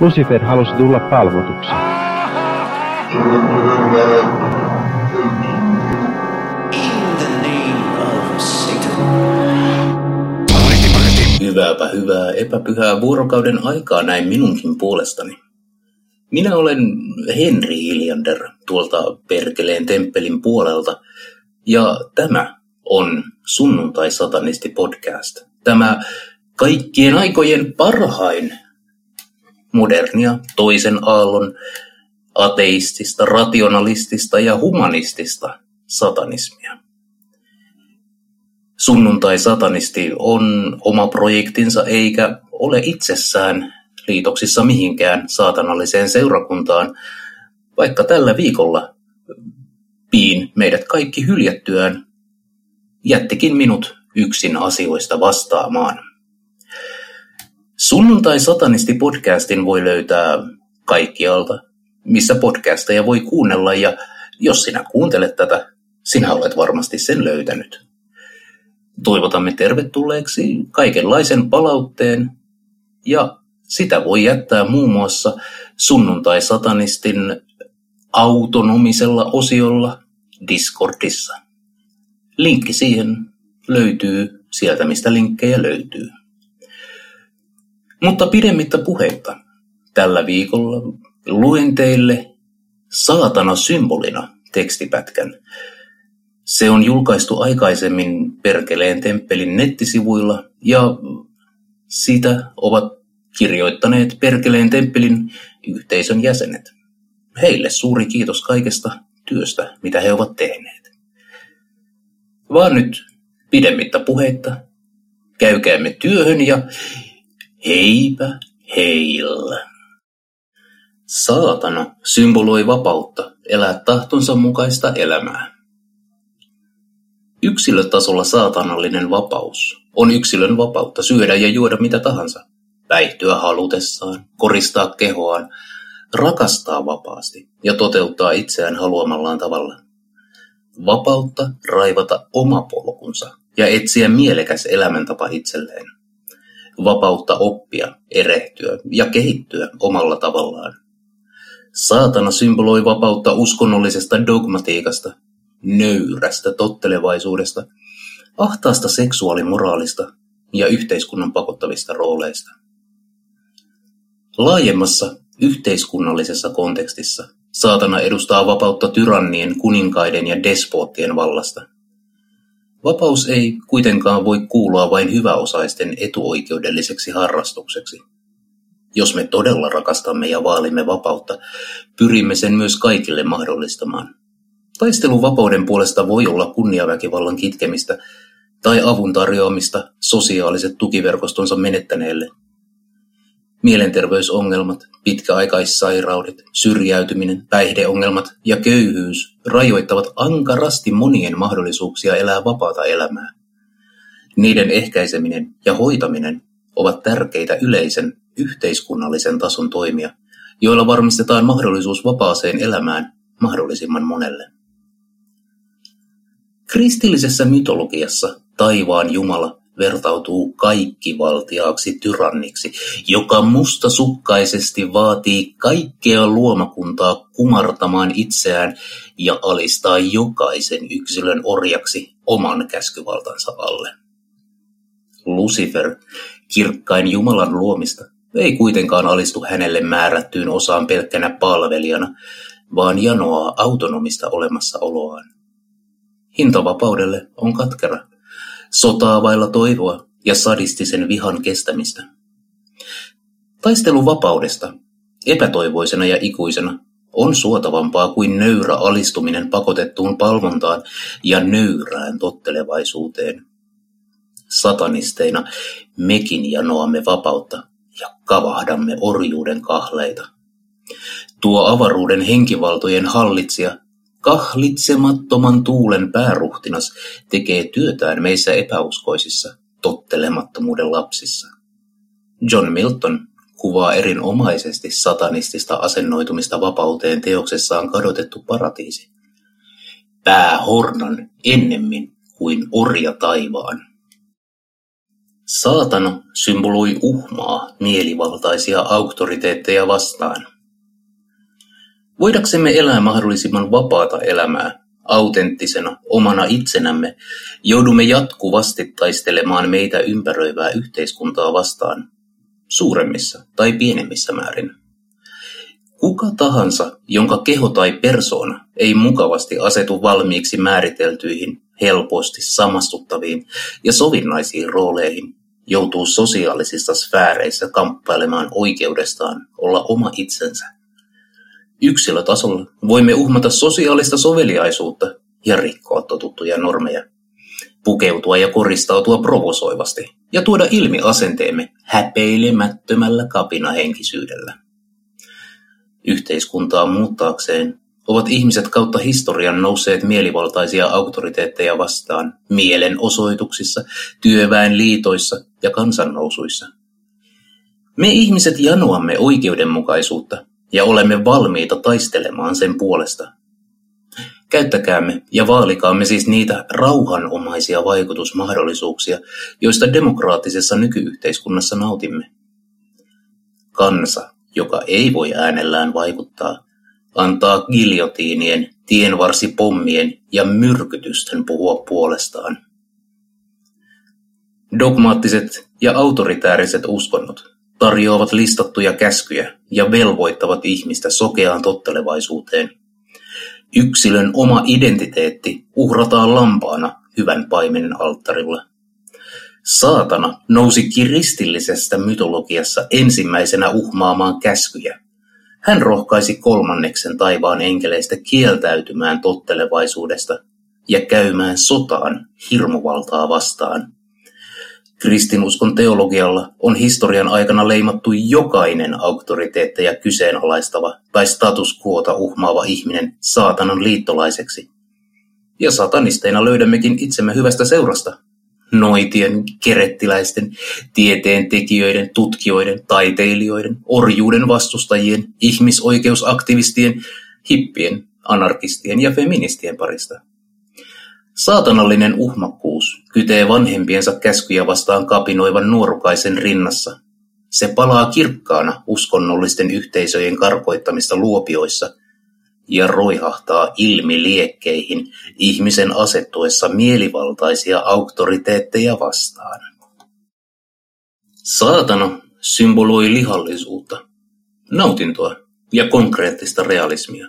Lucifer halusi tulla palvotuksi. Hyvääpä hyvää epäpyhää vuorokauden aikaa näin minunkin puolestani. Minä olen Henri Hiljander tuolta Perkeleen temppelin puolelta ja tämä on Sunnuntai Satanisti podcast. Tämä kaikkien aikojen parhain modernia toisen aallon ateistista, rationalistista ja humanistista satanismia. Sunnuntai-satanisti on oma projektinsa eikä ole itsessään liitoksissa mihinkään saatanalliseen seurakuntaan, vaikka tällä viikolla piin meidät kaikki hyljättyään jättikin minut yksin asioista vastaamaan. Sunnuntai Satanisti podcastin voi löytää kaikkialta, missä podcasteja voi kuunnella ja jos sinä kuuntelet tätä, sinä olet varmasti sen löytänyt. Toivotamme tervetulleeksi kaikenlaisen palautteen ja sitä voi jättää muun muassa sunnuntai-satanistin autonomisella osiolla Discordissa. Linkki siihen löytyy sieltä, mistä linkkejä löytyy. Mutta pidemmittä puheitta tällä viikolla luen teille saatana symbolina tekstipätkän. Se on julkaistu aikaisemmin Perkeleen temppelin nettisivuilla ja sitä ovat kirjoittaneet Perkeleen temppelin yhteisön jäsenet. Heille suuri kiitos kaikesta työstä, mitä he ovat tehneet. Vaan nyt pidemmittä puheitta, käykäämme työhön ja heipä heillä. Saatana symboloi vapautta elää tahtonsa mukaista elämää. Yksilötasolla saatanallinen vapaus on yksilön vapautta syödä ja juoda mitä tahansa, päihtyä halutessaan, koristaa kehoaan, rakastaa vapaasti ja toteuttaa itseään haluamallaan tavalla. Vapautta raivata oma polkunsa ja etsiä mielekäs elämäntapa itselleen. Vapautta oppia, erehtyä ja kehittyä omalla tavallaan. Saatana symboloi vapautta uskonnollisesta dogmatiikasta, nöyrästä tottelevaisuudesta, ahtaasta seksuaalimoraalista ja yhteiskunnan pakottavista rooleista. Laajemmassa yhteiskunnallisessa kontekstissa saatana edustaa vapautta tyrannien, kuninkaiden ja despoottien vallasta. Vapaus ei kuitenkaan voi kuulua vain hyväosaisten etuoikeudelliseksi harrastukseksi. Jos me todella rakastamme ja vaalimme vapautta, pyrimme sen myös kaikille mahdollistamaan. Taistelu vapauden puolesta voi olla kunniaväkivallan kitkemistä tai avun tarjoamista sosiaaliset tukiverkostonsa menettäneelle. Mielenterveysongelmat, pitkäaikaissairaudet, syrjäytyminen, päihdeongelmat ja köyhyys rajoittavat ankarasti monien mahdollisuuksia elää vapaata elämää. Niiden ehkäiseminen ja hoitaminen ovat tärkeitä yleisen yhteiskunnallisen tason toimia, joilla varmistetaan mahdollisuus vapaaseen elämään mahdollisimman monelle. Kristillisessä mytologiassa taivaan Jumala vertautuu kaikkivaltiaaksi tyranniksi, joka mustasukkaisesti vaatii kaikkea luomakuntaa kumartamaan itseään ja alistaa jokaisen yksilön orjaksi oman käskyvaltansa alle. Lucifer, kirkkain Jumalan luomista, ei kuitenkaan alistu hänelle määrättyyn osaan pelkkänä palvelijana, vaan janoaa autonomista olemassaoloaan. Hinta vapaudelle on katkera, sotaa vailla toivoa ja sadistisen vihan kestämistä. Taistelu vapaudesta, epätoivoisena ja ikuisena, on suotavampaa kuin nöyrä alistuminen pakotettuun palvontaan ja nöyrään tottelevaisuuteen. Satanisteina mekin janoamme vapautta ja kavahdamme orjuuden kahleita. Tuo avaruuden henkivaltojen hallitsija Kahlitsemattoman tuulen pääruhtinas tekee työtään meissä epäuskoisissa, tottelemattomuuden lapsissa. John Milton kuvaa erinomaisesti satanistista asennoitumista vapauteen teoksessaan Kadotettu paratiisi. Pää hornan ennemmin kuin orja taivaan. Saatana symboloi uhmaa mielivaltaisia auktoriteetteja vastaan. Voidaksemme elää mahdollisimman vapaata elämää, autenttisena, omana itsenämme, joudumme jatkuvasti taistelemaan meitä ympäröivää yhteiskuntaa vastaan, suuremmissa tai pienemmissä määrin. Kuka tahansa, jonka keho tai persoona ei mukavasti asetu valmiiksi määriteltyihin, helposti samastuttaviin ja sovinnaisiin rooleihin, joutuu sosiaalisissa sfääreissä kamppailemaan oikeudestaan olla oma itsensä. Yksilötasolla voimme uhmata sosiaalista soveliaisuutta ja rikkoa totuttuja normeja, pukeutua ja koristautua provosoivasti ja tuoda ilmi asenteemme häpeilemättömällä kapinahenkisyydellä. Yhteiskuntaa muuttaakseen ovat ihmiset kautta historian nousseet mielivaltaisia auktoriteetteja vastaan mielenosoituksissa, työväenliitoissa ja kansannousuissa. Me ihmiset janoamme oikeudenmukaisuutta ja olemme valmiita taistelemaan sen puolesta. Käyttäkäämme ja vaalikaamme siis niitä rauhanomaisia vaikutusmahdollisuuksia, joista demokraattisessa nykyyhteiskunnassa nautimme. Kansa, joka ei voi äänellään vaikuttaa, antaa giljotiinien, tienvarsipommien ja myrkytysten puhua puolestaan. Dogmaattiset ja autoritääriset uskonnot tarjoavat listattuja käskyjä ja velvoittavat ihmistä sokeaan tottelevaisuuteen. Yksilön oma identiteetti uhrataan lampaana hyvän paimenen alttarilla. Saatana nousi kiristillisestä mytologiassa ensimmäisenä uhmaamaan käskyjä. Hän rohkaisi kolmanneksen taivaan enkeleistä kieltäytymään tottelevaisuudesta ja käymään sotaan hirmuvaltaa vastaan. Kristinuskon teologialla on historian aikana leimattu jokainen auktoriteetteja kyseenalaistava tai status quota uhmaava ihminen saatanan liittolaiseksi. Ja satanisteina löydämmekin itsemme hyvästä seurasta, noitien, kerettiläisten, tieteen tekijöiden, tutkijoiden, taiteilijoiden, orjuuden vastustajien, ihmisoikeusaktivistien, hippien, anarkistien ja feministien parista. Saatanallinen uhmakkuus kytee vanhempiensa käskyjä vastaan kapinoivan nuorukaisen rinnassa. Se palaa kirkkaana uskonnollisten yhteisöjen karkoittamista luopioissa – ja roihahtaa ilmiliekkeihin ihmisen asettuessa mielivaltaisia auktoriteetteja vastaan. Saatana symboloi lihallisuutta, nautintoa ja konkreettista realismia.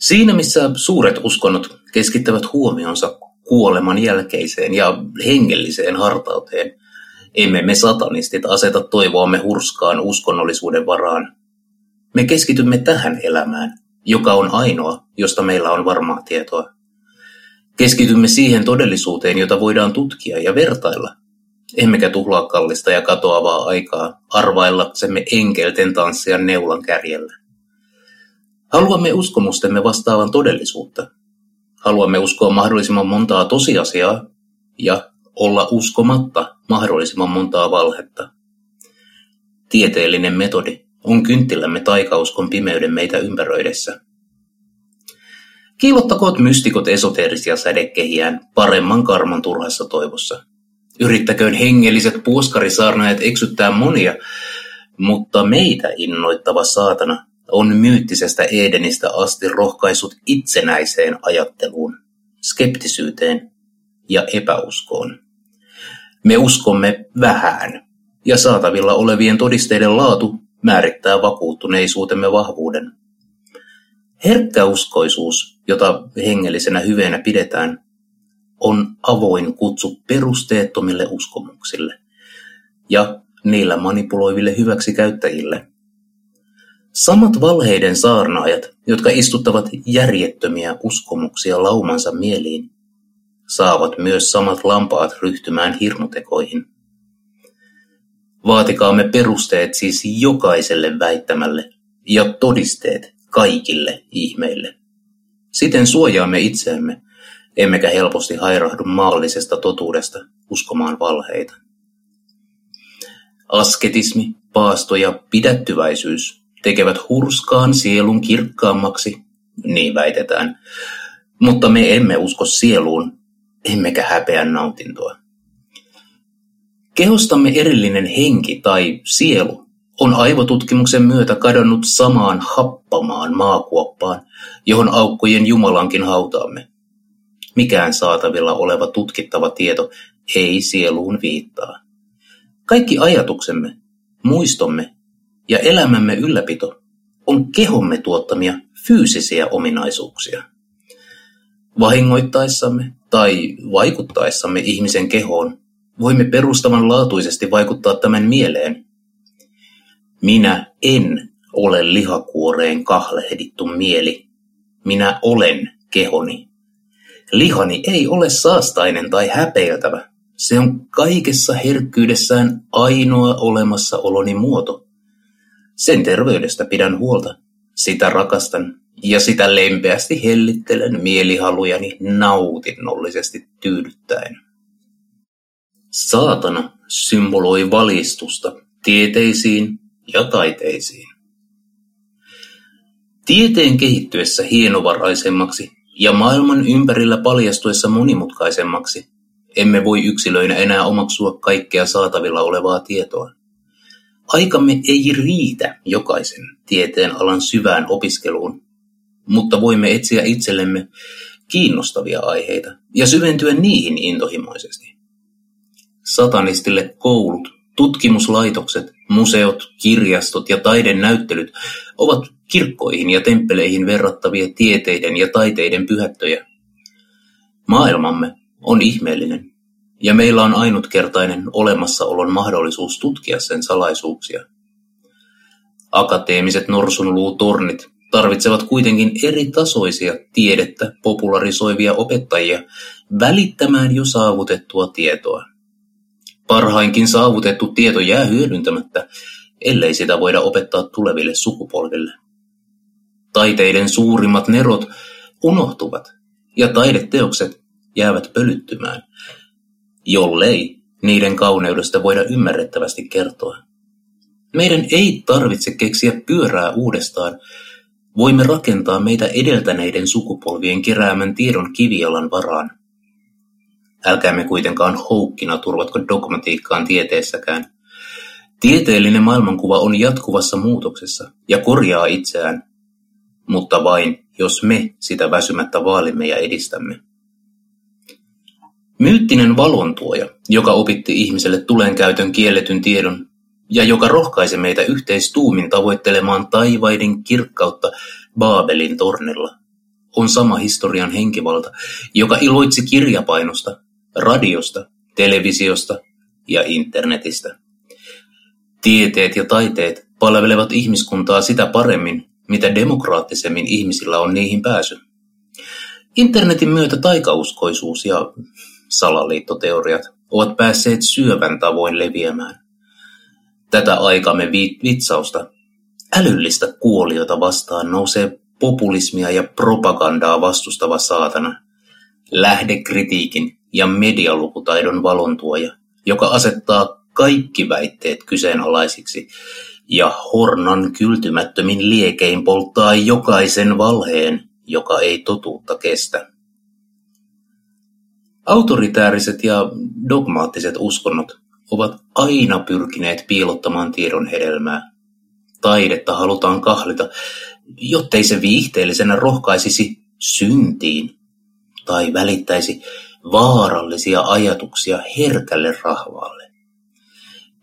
Siinä missä suuret uskonnot keskittävät huomionsa kuoleman jälkeiseen ja hengelliseen hartauteen, emme me satanistit aseta toivoamme hurskaan uskonnollisuuden varaan, me keskitymme tähän elämään, joka on ainoa, josta meillä on varmaa tietoa. Keskitymme siihen todellisuuteen, jota voidaan tutkia ja vertailla, emmekä tuhlaa kallista ja katoavaa aikaa arvaillaksemme enkelten tanssia neulan kärjellä. Haluamme uskomustemme vastaavan todellisuutta. Haluamme uskoa mahdollisimman montaa tosiasiaa ja olla uskomatta mahdollisimman montaa valhetta. Tieteellinen metodi on kynttilämme taikauskon pimeyden meitä ympäröidessä. Kiilottakoot mystikot esoteerisia sädekehiään paremman karman turhassa toivossa. Yrittäköön hengelliset puoskarisaarnaajat eksyttää monia, mutta meitä innoittava saatana on myyttisestä Edenistä asti rohkaisut itsenäiseen ajatteluun, skeptisyyteen ja epäuskoon. Me uskomme vähän, ja saatavilla olevien todisteiden laatu määrittää vakuuttuneisuutemme vahvuuden. Herkkäuskoisuus, jota hengellisenä hyveenä pidetään, on avoin kutsu perusteettomille uskomuksille ja niillä manipuloiville hyväksikäyttäjille. Samat valheiden saarnaajat, jotka istuttavat järjettömiä uskomuksia laumansa mieliin, saavat myös samat lampaat ryhtymään hirmutekoihin. Vaatikaamme perusteet siis jokaiselle väittämälle ja todisteet kaikille ihmeille. Siten suojaamme itseämme, emmekä helposti hairahdu maallisesta totuudesta uskomaan valheita. Asketismi, paasto ja pidättyväisyys tekevät hurskaan sielun kirkkaammaksi, niin väitetään, mutta me emme usko sieluun, emmekä häpeä nautintoa. Kehostamme erillinen henki tai sielu on aivotutkimuksen myötä kadonnut samaan happamaan maakuoppaan, johon aukkojen Jumalankin hautaamme. Mikään saatavilla oleva tutkittava tieto ei sieluun viittaa. Kaikki ajatuksemme, muistomme ja elämämme ylläpito on kehomme tuottamia fyysisiä ominaisuuksia. Vahingoittaessamme tai vaikuttaessamme ihmisen kehoon voimme perustavanlaatuisesti vaikuttaa tämän mieleen. Minä en ole lihakuoreen kahlehdittu mieli. Minä olen kehoni. Lihani ei ole saastainen tai häpeiltävä. Se on kaikessa herkkyydessään ainoa olemassaoloni muoto. Sen terveydestä pidän huolta, sitä rakastan ja sitä lempeästi hellittelen mielihalujani nautinnollisesti tyydyttäen. Saatana symboloi valistusta tieteisiin ja taiteisiin. Tieteen kehittyessä hienovaraisemmaksi ja maailman ympärillä paljastuessa monimutkaisemmaksi, emme voi yksilöinä enää omaksua kaikkea saatavilla olevaa tietoa. Aikamme ei riitä jokaisen tieteen alan syvään opiskeluun, mutta voimme etsiä itsellemme kiinnostavia aiheita ja syventyä niihin intohimoisesti. Satanistille koulut, tutkimuslaitokset, museot, kirjastot ja taidenäyttelyt ovat kirkkoihin ja temppeleihin verrattavia tieteiden ja taiteiden pyhättöjä. Maailmamme on ihmeellinen, ja meillä on ainutkertainen olemassaolon mahdollisuus tutkia sen salaisuuksia. Akateemiset norsunluutornit tarvitsevat kuitenkin eri tasoisia tiedettä popularisoivia opettajia välittämään jo saavutettua tietoa. Parhainkin saavutettu tieto jää hyödyntämättä, ellei sitä voida opettaa tuleville sukupolville. Taiteiden suurimmat nerot unohtuvat ja taideteokset jäävät pölyttymään, jollei niiden kauneudesta voida ymmärrettävästi kertoa. Meidän ei tarvitse keksiä pyörää uudestaan, voimme rakentaa meitä edeltäneiden sukupolvien keräämän tiedon kivijalan varaan. Älkäämme kuitenkaan houkkina turvatko dogmatiikkaan tieteessäkään. Tieteellinen maailmankuva on jatkuvassa muutoksessa ja korjaa itseään, mutta vain, jos me sitä väsymättä vaalimme ja edistämme. Myyttinen valontuoja, joka opitti ihmiselle tulenkäytön kielletyn tiedon ja joka rohkaisi meitä yhteistuumin tavoittelemaan taivaiden kirkkautta Baabelin tornilla, on sama historian henkivalta, joka iloitsi kirjapainosta, radiosta, televisiosta ja internetistä. Tieteet ja taiteet palvelevat ihmiskuntaa sitä paremmin, mitä demokraattisemmin ihmisillä on niihin pääsy. Internetin myötä taikauskoisuus ja salaliittoteoriat ovat päässeet syövän tavoin leviämään. Tätä aikamme vitsausta, älyllistä kuoliota vastaan nousee populismia ja propagandaa vastustava saatana, lähdekritiikin ja medialukutaidon valontuoja, joka asettaa kaikki väitteet kyseenalaisiksi ja hornan kyltymättömin liekein polttaa jokaisen valheen, joka ei totuutta kestä. Autoritääriset ja dogmaattiset uskonnot ovat aina pyrkineet piilottamaan tiedon hedelmää. Taidetta halutaan kahlita, jottei se viihteellisenä rohkaisisi syntiin tai välittäisi vaarallisia ajatuksia herkälle rahvaalle.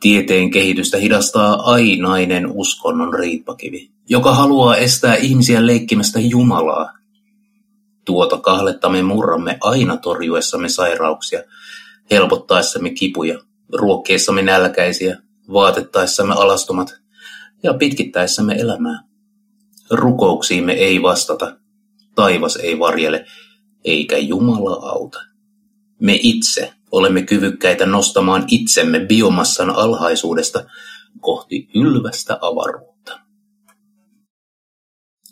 Tieteen kehitystä hidastaa ainainen uskonnon riippakivi, joka haluaa estää ihmisiä leikkimästä Jumalaa. Tuota kahletta me murramme aina torjuessamme sairauksia, helpottaessamme kipuja, ruokkeessamme nälkäisiä, vaatettaessamme alastomat ja pitkittäessämme elämää. Rukouksiimme ei vastata, taivas ei varjele, eikä Jumala auta. Me itse olemme kyvykkäitä nostamaan itsemme biomassan alhaisuudesta kohti ylvästä avaruutta.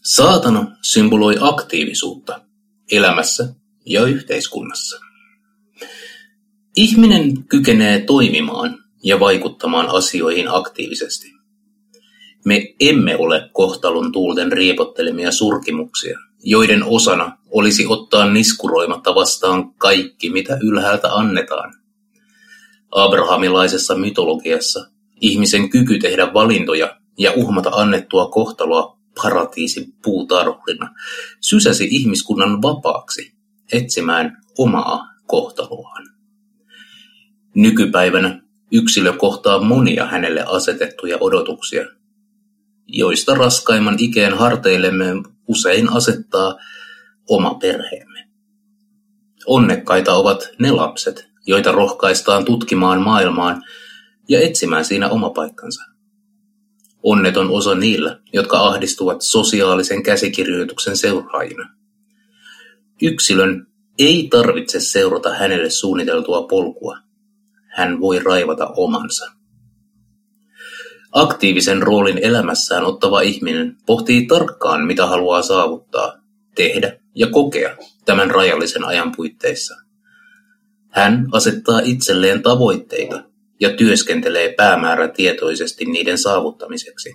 Saatana symboloi aktiivisuutta elämässä ja yhteiskunnassa. Ihminen kykenee toimimaan ja vaikuttamaan asioihin aktiivisesti. Me emme ole kohtalon tuulten riepottelemia surkimuksia, joiden osana olisi ottaa niskuroimatta vastaan kaikki, mitä ylhäältä annetaan. Abrahamilaisessa mytologiassa ihmisen kyky tehdä valintoja ja uhmata annettua kohtaloa paratiisin puutarhurina sysäsi ihmiskunnan vapaaksi etsimään omaa kohtaloaan. Nykypäivänä yksilö kohtaa monia hänelle asetettuja odotuksia, joista raskaimman ikeen harteillemme usein asettaa oma perheemme. Onnekkaita ovat ne lapset, joita rohkaistaan tutkimaan maailmaan ja etsimään siinä oma paikkansa. Onneton osa niillä, jotka ahdistuvat sosiaalisen käsikirjoituksen seuraajina. Yksilön ei tarvitse seurata hänelle suunniteltua polkua. Hän voi raivata omansa. Aktiivisen roolin elämässään ottava ihminen pohtii tarkkaan, mitä haluaa saavuttaa, tehdä ja kokea tämän rajallisen ajan puitteissa. Hän asettaa itselleen tavoitteita ja työskentelee päämäärätietoisesti niiden saavuttamiseksi.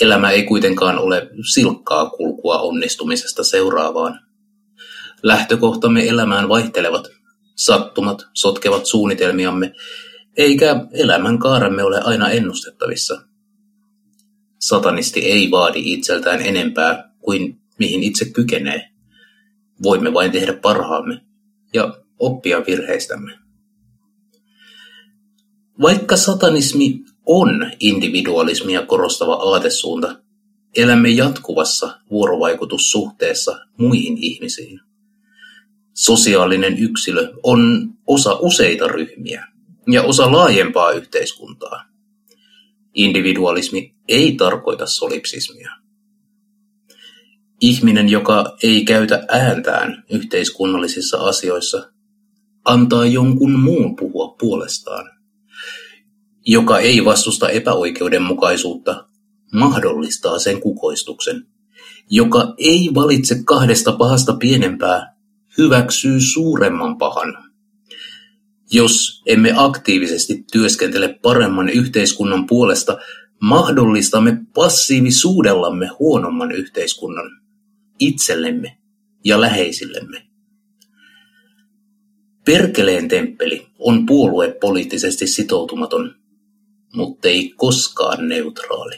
Elämä ei kuitenkaan ole silkkaa kulkua onnistumisesta seuraavaan. Lähtökohtamme elämään vaihtelevat, sattumat sotkevat suunnitelmiamme, eikä elämän kaaremme ole aina ennustettavissa. Satanisti ei vaadi itseltään enempää kuin mihin itse kykenee. Voimme vain tehdä parhaamme ja oppia virheistämme. Vaikka satanismi on individualismia korostava aatesuunta, elämme jatkuvassa vuorovaikutussuhteessa muihin ihmisiin. Sosiaalinen yksilö on osa useita ryhmiä ja osa laajempaa yhteiskuntaa. Individualismi ei tarkoita solipsismia. Ihminen, joka ei käytä ääntään yhteiskunnallisissa asioissa, antaa jonkun muun puhua puolestaan joka ei vastusta epäoikeudenmukaisuutta, mahdollistaa sen kukoistuksen. Joka ei valitse kahdesta pahasta pienempää, hyväksyy suuremman pahan. Jos emme aktiivisesti työskentele paremman yhteiskunnan puolesta, mahdollistamme passiivisuudellamme huonomman yhteiskunnan itsellemme ja läheisillemme. Perkeleen temppeli on puolue poliittisesti sitoutumaton muttei koskaan neutraali.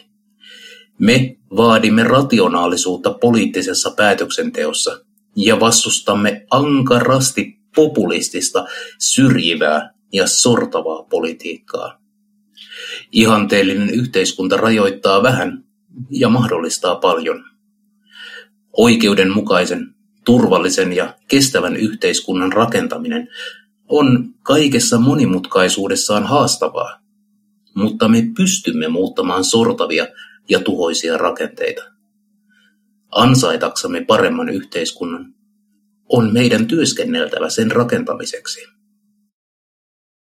Me vaadimme rationaalisuutta poliittisessa päätöksenteossa ja vastustamme ankarasti populistista, syrjivää ja sortavaa politiikkaa. Ihanteellinen yhteiskunta rajoittaa vähän ja mahdollistaa paljon. Oikeudenmukaisen, turvallisen ja kestävän yhteiskunnan rakentaminen on kaikessa monimutkaisuudessaan haastavaa mutta me pystymme muuttamaan sortavia ja tuhoisia rakenteita. Ansaitaksamme paremman yhteiskunnan on meidän työskenneltävä sen rakentamiseksi.